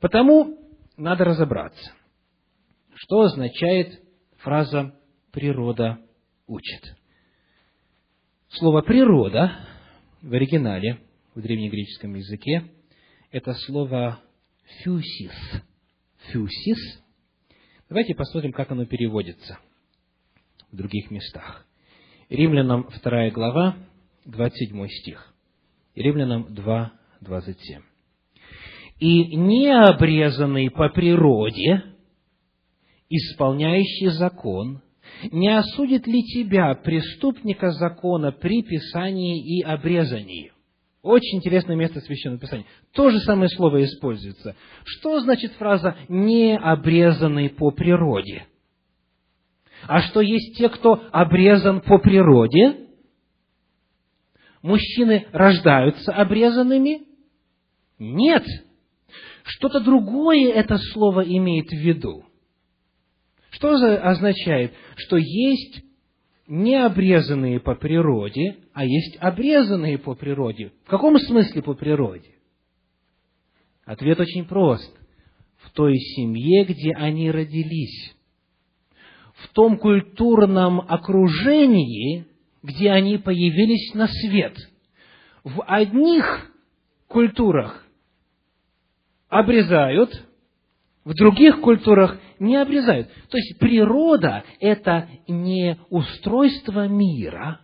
Потому надо разобраться, что означает фраза «природа учит». Слово «природа» в оригинале, в древнегреческом языке, это слово «фюсис». «Фюсис» Давайте посмотрим, как оно переводится в других местах. Римлянам 2 глава, 27 стих. Римлянам 2, 27. «И необрезанный по природе, исполняющий закон, не осудит ли тебя, преступника закона, при писании и обрезании?» Очень интересное место Священного Писания. То же самое слово используется. Что значит фраза «не обрезанный по природе»? А что есть те, кто обрезан по природе? Мужчины рождаются обрезанными? Нет. Что-то другое это слово имеет в виду. Что означает? Что есть не обрезанные по природе, а есть обрезанные по природе. В каком смысле по природе? Ответ очень прост. В той семье, где они родились. В том культурном окружении, где они появились на свет. В одних культурах обрезают, в других культурах не обрезают. То есть природа – это не устройство мира,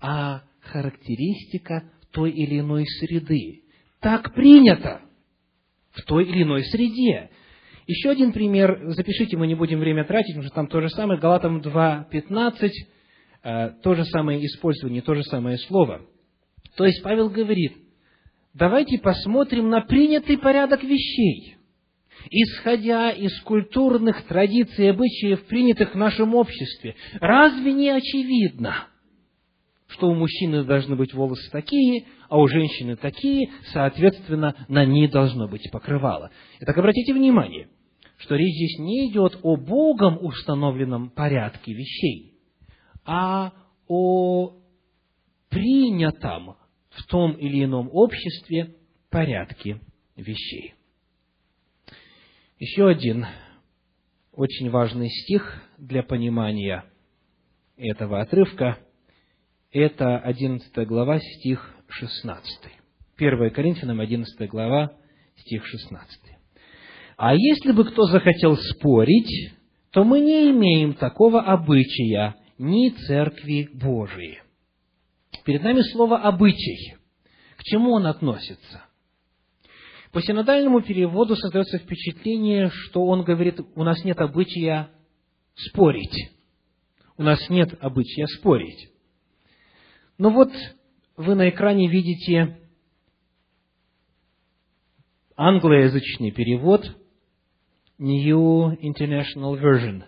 а характеристика той или иной среды. Так принято в той или иной среде. Еще один пример, запишите, мы не будем время тратить, потому что там то же самое, Галатам 2.15, э, то же самое использование, то же самое слово. То есть Павел говорит, давайте посмотрим на принятый порядок вещей – исходя из культурных традиций и обычаев, принятых в нашем обществе, разве не очевидно, что у мужчины должны быть волосы такие, а у женщины такие, соответственно, на ней должно быть покрывало. Итак, обратите внимание, что речь здесь не идет о Богом установленном порядке вещей, а о принятом в том или ином обществе порядке вещей. Еще один очень важный стих для понимания этого отрывка – это 11 глава, стих 16. 1 Коринфянам 11 глава, стих 16. «А если бы кто захотел спорить, то мы не имеем такого обычая ни Церкви Божией». Перед нами слово «обычай». К чему он относится? По синодальному переводу создается впечатление, что он говорит, у нас нет обычая спорить. У нас нет обычая спорить. Но вот вы на экране видите англоязычный перевод New International Version.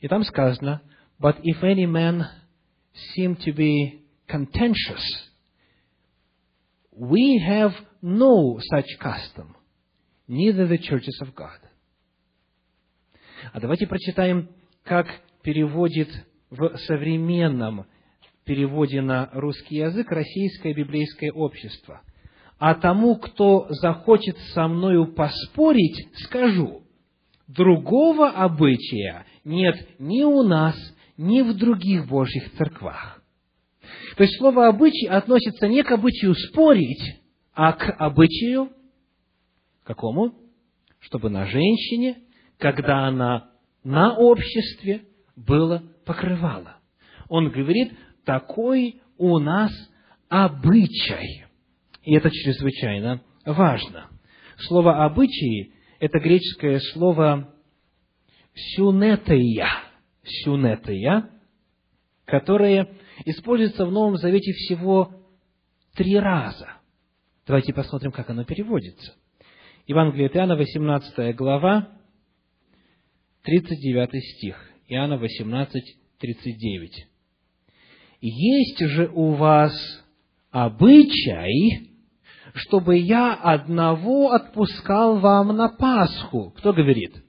И там сказано, But if any man seem to be contentious, we have no such custom, neither the churches of God. А давайте прочитаем, как переводит в современном переводе на русский язык Российское библейское общество. А тому, кто захочет со мною поспорить, скажу, другого обычая нет ни у нас, ни в других Божьих церквах. То есть слово «обычай» относится не к обычаю спорить, а к обычаю какому? Чтобы на женщине, когда она на обществе, было покрывало. Он говорит, такой у нас обычай. И это чрезвычайно важно. Слово «обычаи» – это греческое слово «сюнетея», «сюнетея», которое используется в Новом Завете всего три раза. Давайте посмотрим, как оно переводится. Евангелие от Иоанна, 18 глава, 39 стих. Иоанна 18, 39. «Есть же у вас обычай, чтобы я одного отпускал вам на Пасху». Кто говорит?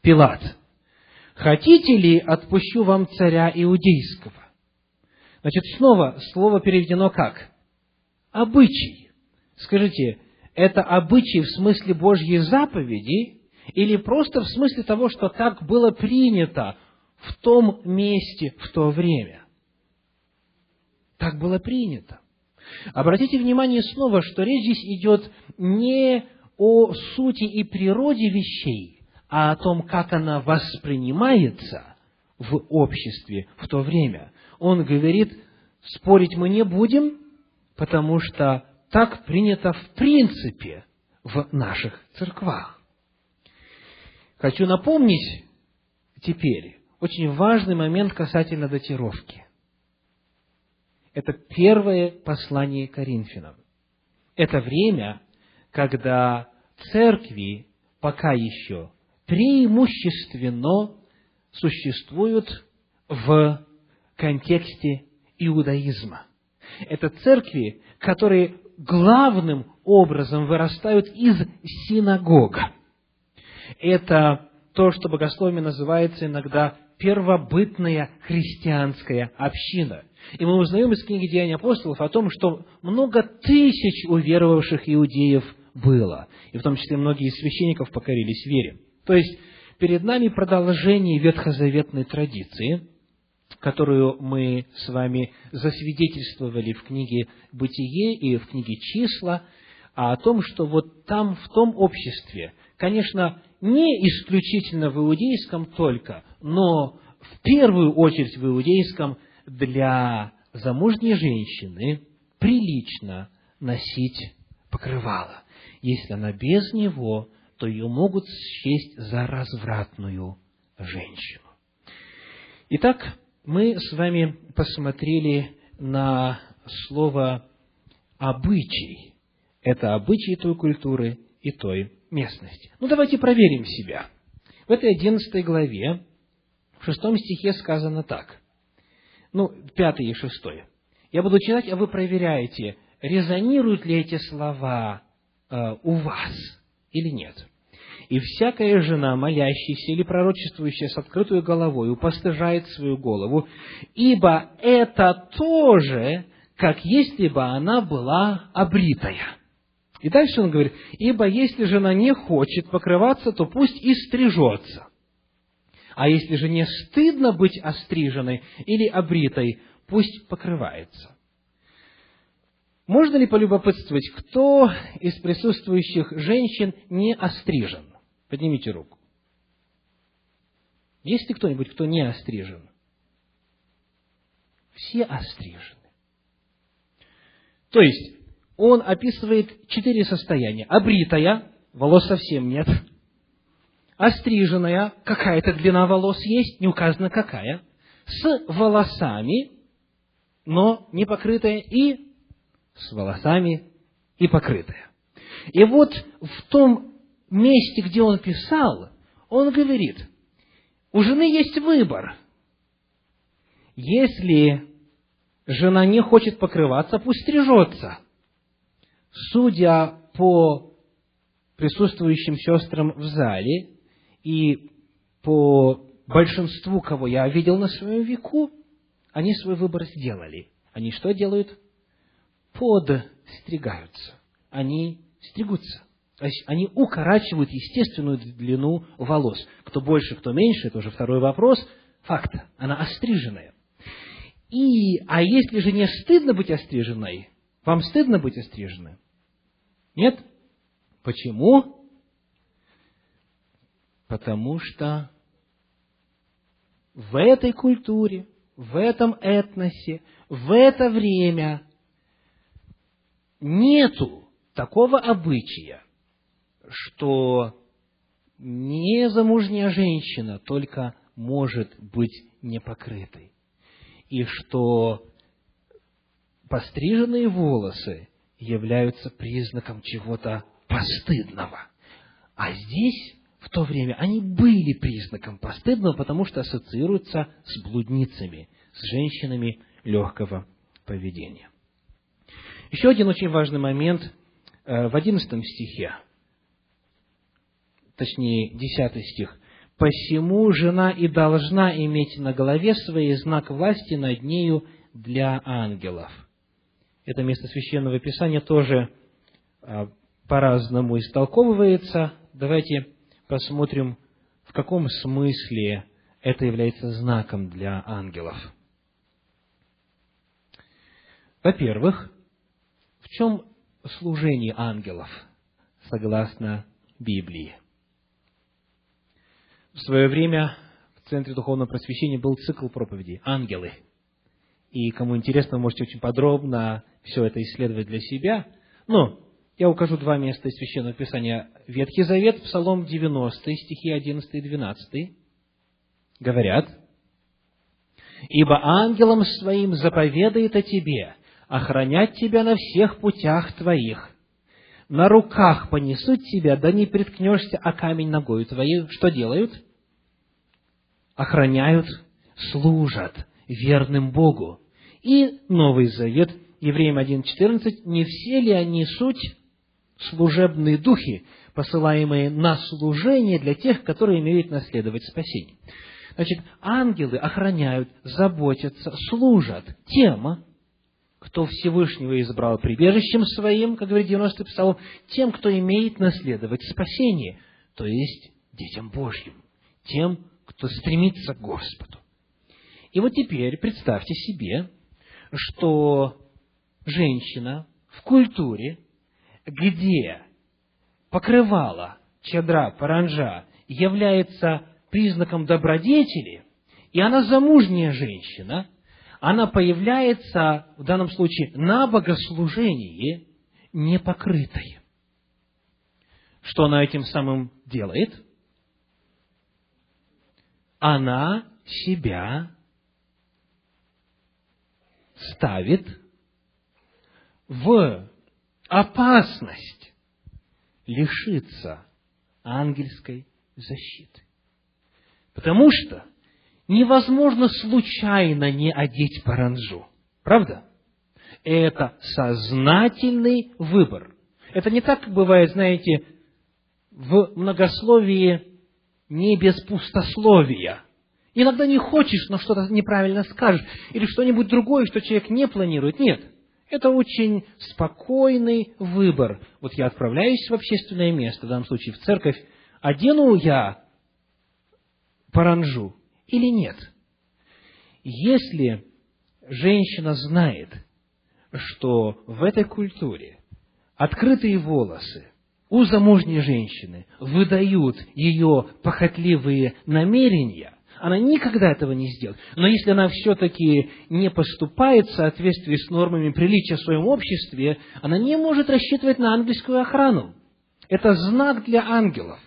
Пилат. «Хотите ли, отпущу вам царя иудейского?» Значит, снова слово переведено как? Обычай. Скажите, это обычай в смысле Божьей заповеди или просто в смысле того, что так было принято в том месте, в то время? Так было принято. Обратите внимание снова, что речь здесь идет не о сути и природе вещей, а о том, как она воспринимается в обществе в то время. Он говорит, спорить мы не будем, потому что так принято в принципе в наших церквах. Хочу напомнить теперь очень важный момент касательно датировки. Это первое послание Коринфянам. Это время, когда церкви пока еще преимущественно существуют в контексте иудаизма. Это церкви, которые главным образом вырастают из синагога. Это то, что богословие называется иногда первобытная христианская община. И мы узнаем из книги Деяний апостолов о том, что много тысяч уверовавших иудеев было, и в том числе многие из священников покорились вере. То есть, перед нами продолжение ветхозаветной традиции, которую мы с вами засвидетельствовали в книге «Бытие» и в книге «Числа», о том, что вот там, в том обществе, конечно, не исключительно в иудейском только, но в первую очередь в иудейском для замужней женщины прилично носить покрывало. Если она без него, то ее могут счесть за развратную женщину. Итак, мы с вами посмотрели на слово «обычай». Это обычаи той культуры и той местности. Ну, давайте проверим себя. В этой одиннадцатой главе, в шестом стихе сказано так. Ну, пятый и шестой. Я буду читать, а вы проверяете, резонируют ли эти слова э, у вас или нет. И всякая жена, молящаяся или пророчествующая с открытой головой, упостыжает свою голову, ибо это тоже, как если бы она была обритая. И дальше он говорит, ибо если жена не хочет покрываться, то пусть и стрижется. А если же не стыдно быть остриженной или обритой, пусть покрывается. Можно ли полюбопытствовать, кто из присутствующих женщин не острижен? Поднимите руку. Есть ли кто-нибудь, кто не острижен? Все острижены. То есть, он описывает четыре состояния. Обритая, волос совсем нет. Остриженная, какая-то длина волос есть, не указано какая. С волосами, но не покрытая, и с волосами и покрытая. И вот в том месте, где он писал, он говорит, у жены есть выбор. Если жена не хочет покрываться, пусть стрижется. Судя по присутствующим сестрам в зале и по большинству, кого я видел на своем веку, они свой выбор сделали. Они что делают? Подстригаются. Они стригутся. Они укорачивают естественную длину волос. Кто больше, кто меньше, это уже второй вопрос. Факт. Она остриженная. И, а если же не стыдно быть остриженной, вам стыдно быть остриженной? Нет? Почему? Потому что в этой культуре, в этом этносе, в это время нету такого обычая, что незамужняя женщина только может быть непокрытой. И что постриженные волосы являются признаком чего-то постыдного. А здесь, в то время, они были признаком постыдного, потому что ассоциируются с блудницами, с женщинами легкого поведения. Еще один очень важный момент э, в одиннадцатом стихе, точнее, десятый стих. «Посему жена и должна иметь на голове своей знак власти над нею для ангелов». Это место Священного Писания тоже а, по-разному истолковывается. Давайте посмотрим, в каком смысле это является знаком для ангелов. Во-первых, в чем служение ангелов, согласно Библии? В свое время в Центре Духовного Просвещения был цикл проповедей «Ангелы». И кому интересно, можете очень подробно все это исследовать для себя. Но я укажу два места из Священного Писания. Ветхий Завет, Псалом 90, стихи 11 и 12. Говорят, «Ибо ангелом своим заповедает о тебе, охранять тебя на всех путях твоих. На руках понесут тебя, да не приткнешься о камень ногою твоей». Что делают? Охраняют, служат верным Богу. И Новый Завет, Евреям 1.14, не все ли они суть служебные духи, посылаемые на служение для тех, которые имеют наследовать спасение. Значит, ангелы охраняют, заботятся, служат тем, кто Всевышнего избрал прибежищем своим, как говорит 90-й псалом, тем, кто имеет наследовать спасение, то есть детям Божьим, тем, кто стремится к Господу. И вот теперь представьте себе, что женщина в культуре, где покрывало, чадра, паранжа является признаком добродетели, и она замужняя женщина, она появляется, в данном случае, на богослужении непокрытой. Что она этим самым делает? Она себя ставит в опасность лишиться ангельской защиты. Потому что невозможно случайно не одеть паранжу. Правда? Это сознательный выбор. Это не так, как бывает, знаете, в многословии не без пустословия. Иногда не хочешь, но что-то неправильно скажешь, или что-нибудь другое, что человек не планирует. Нет. Это очень спокойный выбор. Вот я отправляюсь в общественное место, в данном случае в церковь, одену я паранжу или нет? Если женщина знает, что в этой культуре открытые волосы у замужней женщины выдают ее похотливые намерения, она никогда этого не сделает. Но если она все-таки не поступает в соответствии с нормами приличия в своем обществе, она не может рассчитывать на ангельскую охрану. Это знак для ангелов.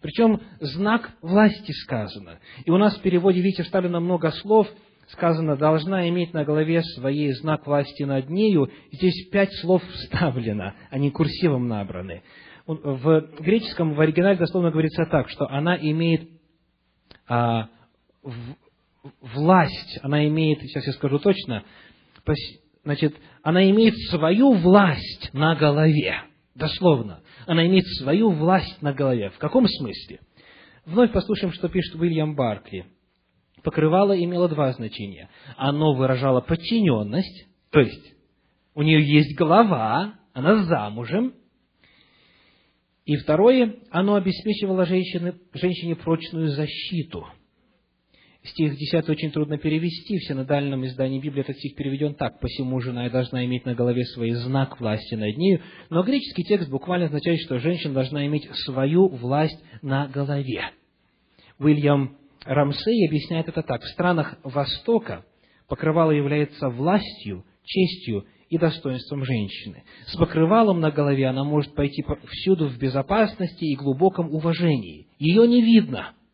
Причем знак власти сказано. И у нас в переводе, видите, вставлено много слов, сказано, должна иметь на голове своей знак власти над нею. Здесь пять слов вставлено, они курсивом набраны. В греческом, в оригинале дословно говорится так, что она имеет а, в, власть, она имеет, сейчас я скажу точно, значит, она имеет свою власть на голове. Дословно. Она имеет свою власть на голове. В каком смысле? Вновь послушаем, что пишет Уильям Баркли. Покрывало имело два значения. Оно выражало подчиненность, то есть у нее есть голова, она замужем. И второе, оно обеспечивало женщине, женщине прочную защиту – Стих 10 очень трудно перевести, в синодальном издании Библии этот стих переведен так, «Посему жена и должна иметь на голове свой знак власти над нею», но греческий текст буквально означает, что женщина должна иметь свою власть на голове. Уильям Рамсей объясняет это так. В странах Востока покрывало является властью, честью и достоинством женщины. С покрывалом на голове она может пойти всюду в безопасности и глубоком уважении. Ее не видно –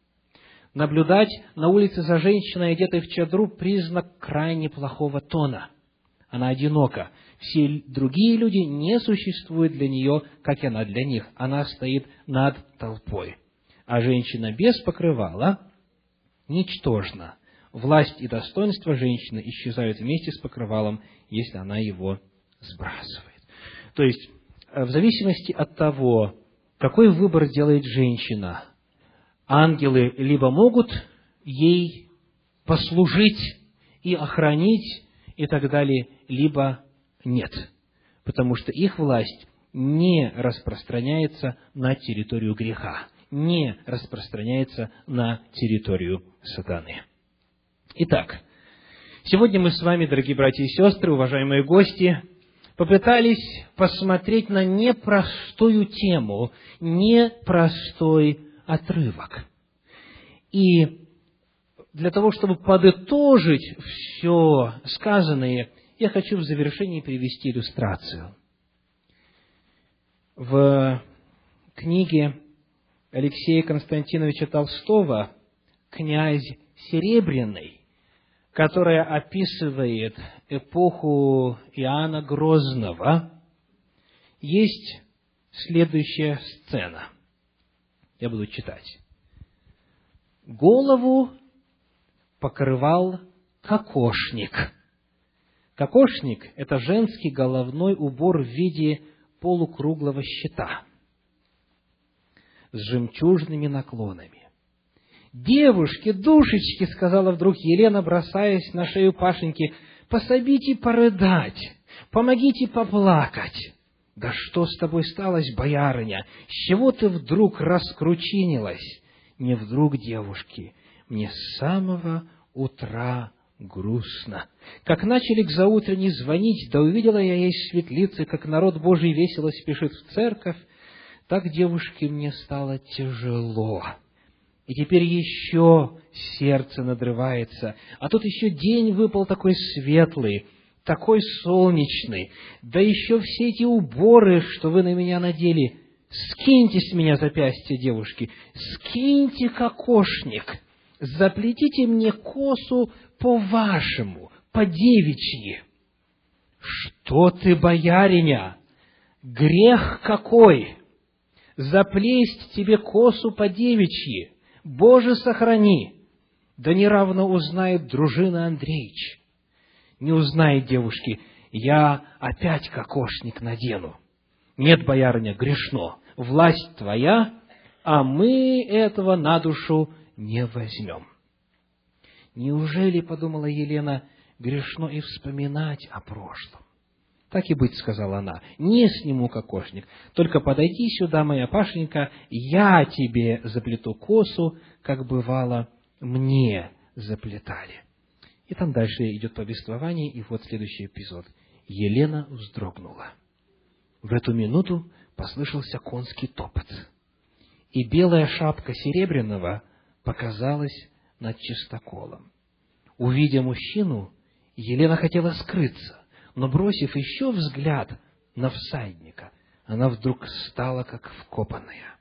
Наблюдать на улице за женщиной, одетой в чадру, признак крайне плохого тона. Она одинока. Все другие люди не существуют для нее, как и она для них. Она стоит над толпой. А женщина без покрывала ничтожна. Власть и достоинство женщины исчезают вместе с покрывалом, если она его сбрасывает. То есть, в зависимости от того, какой выбор делает женщина – ангелы либо могут ей послужить и охранить и так далее, либо нет, потому что их власть не распространяется на территорию греха, не распространяется на территорию сатаны. Итак, сегодня мы с вами, дорогие братья и сестры, уважаемые гости, попытались посмотреть на непростую тему, непростой отрывок. И для того, чтобы подытожить все сказанное, я хочу в завершении привести иллюстрацию. В книге Алексея Константиновича Толстого «Князь Серебряный», которая описывает эпоху Иоанна Грозного, есть следующая сцена – я буду читать. Голову покрывал кокошник. Кокошник – это женский головной убор в виде полукруглого щита с жемчужными наклонами. «Девушки, душечки!» — сказала вдруг Елена, бросаясь на шею Пашеньки. «Пособите порыдать, помогите поплакать!» Да что с тобой сталось, боярыня? С чего ты вдруг раскручинилась? Не вдруг, девушки, мне с самого утра грустно. Как начали к заутренне звонить, да увидела я ей светлицы, как народ Божий весело спешит в церковь, так девушке мне стало тяжело. И теперь еще сердце надрывается, а тут еще день выпал такой светлый, такой солнечный, да еще все эти уборы, что вы на меня надели, скиньте с меня запястье, девушки, скиньте кокошник, заплетите мне косу по-вашему, по-девичьи. Что ты, бояриня, грех какой! Заплесть тебе косу по-девичьи, Боже, сохрани! Да неравно узнает дружина Андреич не узнает девушки, я опять кокошник надену. Нет, боярыня, грешно. Власть твоя, а мы этого на душу не возьмем. Неужели, подумала Елена, грешно и вспоминать о прошлом? Так и быть, сказала она, не сниму кокошник, только подойди сюда, моя Пашенька, я тебе заплету косу, как бывало мне заплетали. И там дальше идет повествование, и вот следующий эпизод. Елена вздрогнула. В эту минуту послышался конский топот, и белая шапка серебряного показалась над чистоколом. Увидя мужчину, Елена хотела скрыться, но, бросив еще взгляд на всадника, она вдруг стала как вкопанная.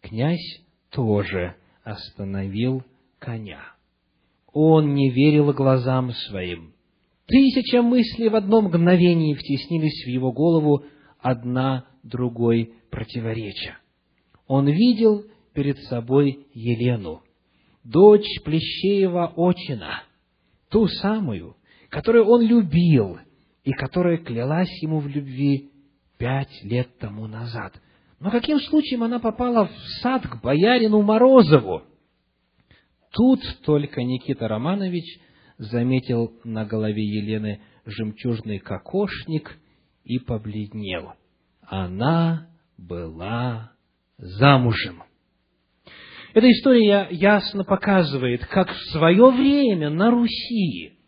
Князь тоже остановил коня. Он не верил глазам своим. Тысяча мыслей в одно мгновение втеснились в его голову, одна другой противореча. Он видел перед собой Елену, дочь Плещеева Очина, ту самую, которую он любил и которая клялась ему в любви пять лет тому назад. Но каким случаем она попала в сад к боярину Морозову? Тут только Никита Романович заметил на голове Елены жемчужный кокошник и побледнел. Она была замужем. Эта история ясно показывает, как в свое время на Руси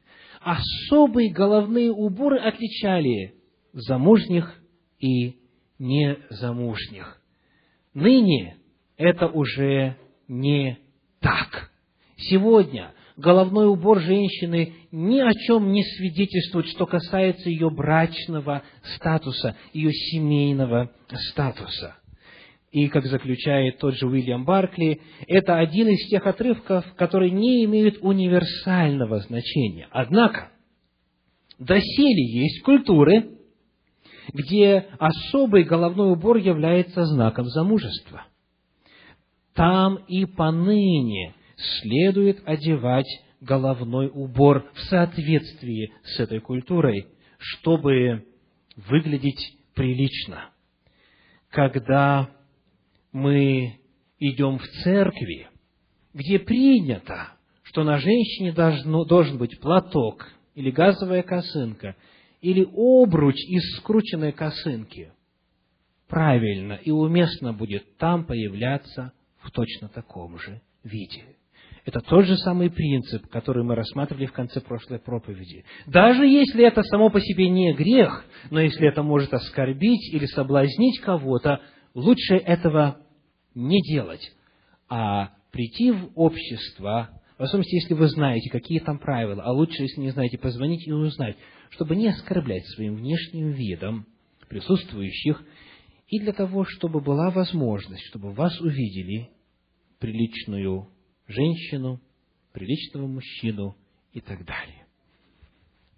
особые головные уборы отличали замужних и незамужних. Ныне это уже не так. Сегодня головной убор женщины ни о чем не свидетельствует, что касается ее брачного статуса, ее семейного статуса. И, как заключает тот же Уильям Баркли, это один из тех отрывков, которые не имеют универсального значения. Однако, доселе есть культуры, где особый головной убор является знаком замужества. Там и поныне следует одевать головной убор в соответствии с этой культурой, чтобы выглядеть прилично. Когда мы идем в церкви, где принято, что на женщине должно, должен быть платок или газовая косынка, или обруч из скрученной косынки, правильно и уместно будет там появляться в точно таком же виде. Это тот же самый принцип, который мы рассматривали в конце прошлой проповеди. Даже если это само по себе не грех, но если это может оскорбить или соблазнить кого-то, лучше этого не делать, а прийти в общество, в особенности, если вы знаете, какие там правила, а лучше, если не знаете, позвонить и узнать, чтобы не оскорблять своим внешним видом присутствующих, и для того, чтобы была возможность, чтобы вас увидели приличную женщину, приличного мужчину и так далее.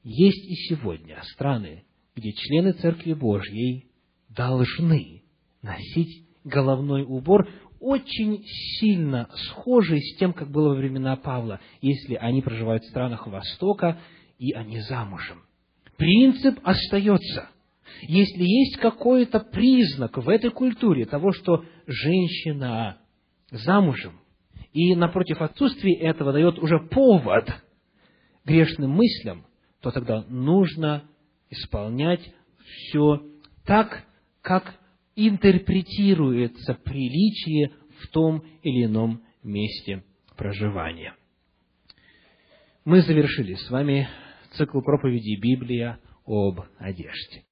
Есть и сегодня страны, где члены Церкви Божьей должны носить головной убор, очень сильно схожий с тем, как было во времена Павла, если они проживают в странах Востока и они замужем. Принцип остается. Если есть какой-то признак в этой культуре того, что женщина замужем, и напротив отсутствия этого дает уже повод грешным мыслям, то тогда нужно исполнять все так, как интерпретируется приличие в том или ином месте проживания. Мы завершили с вами цикл проповедей Библия об одежде.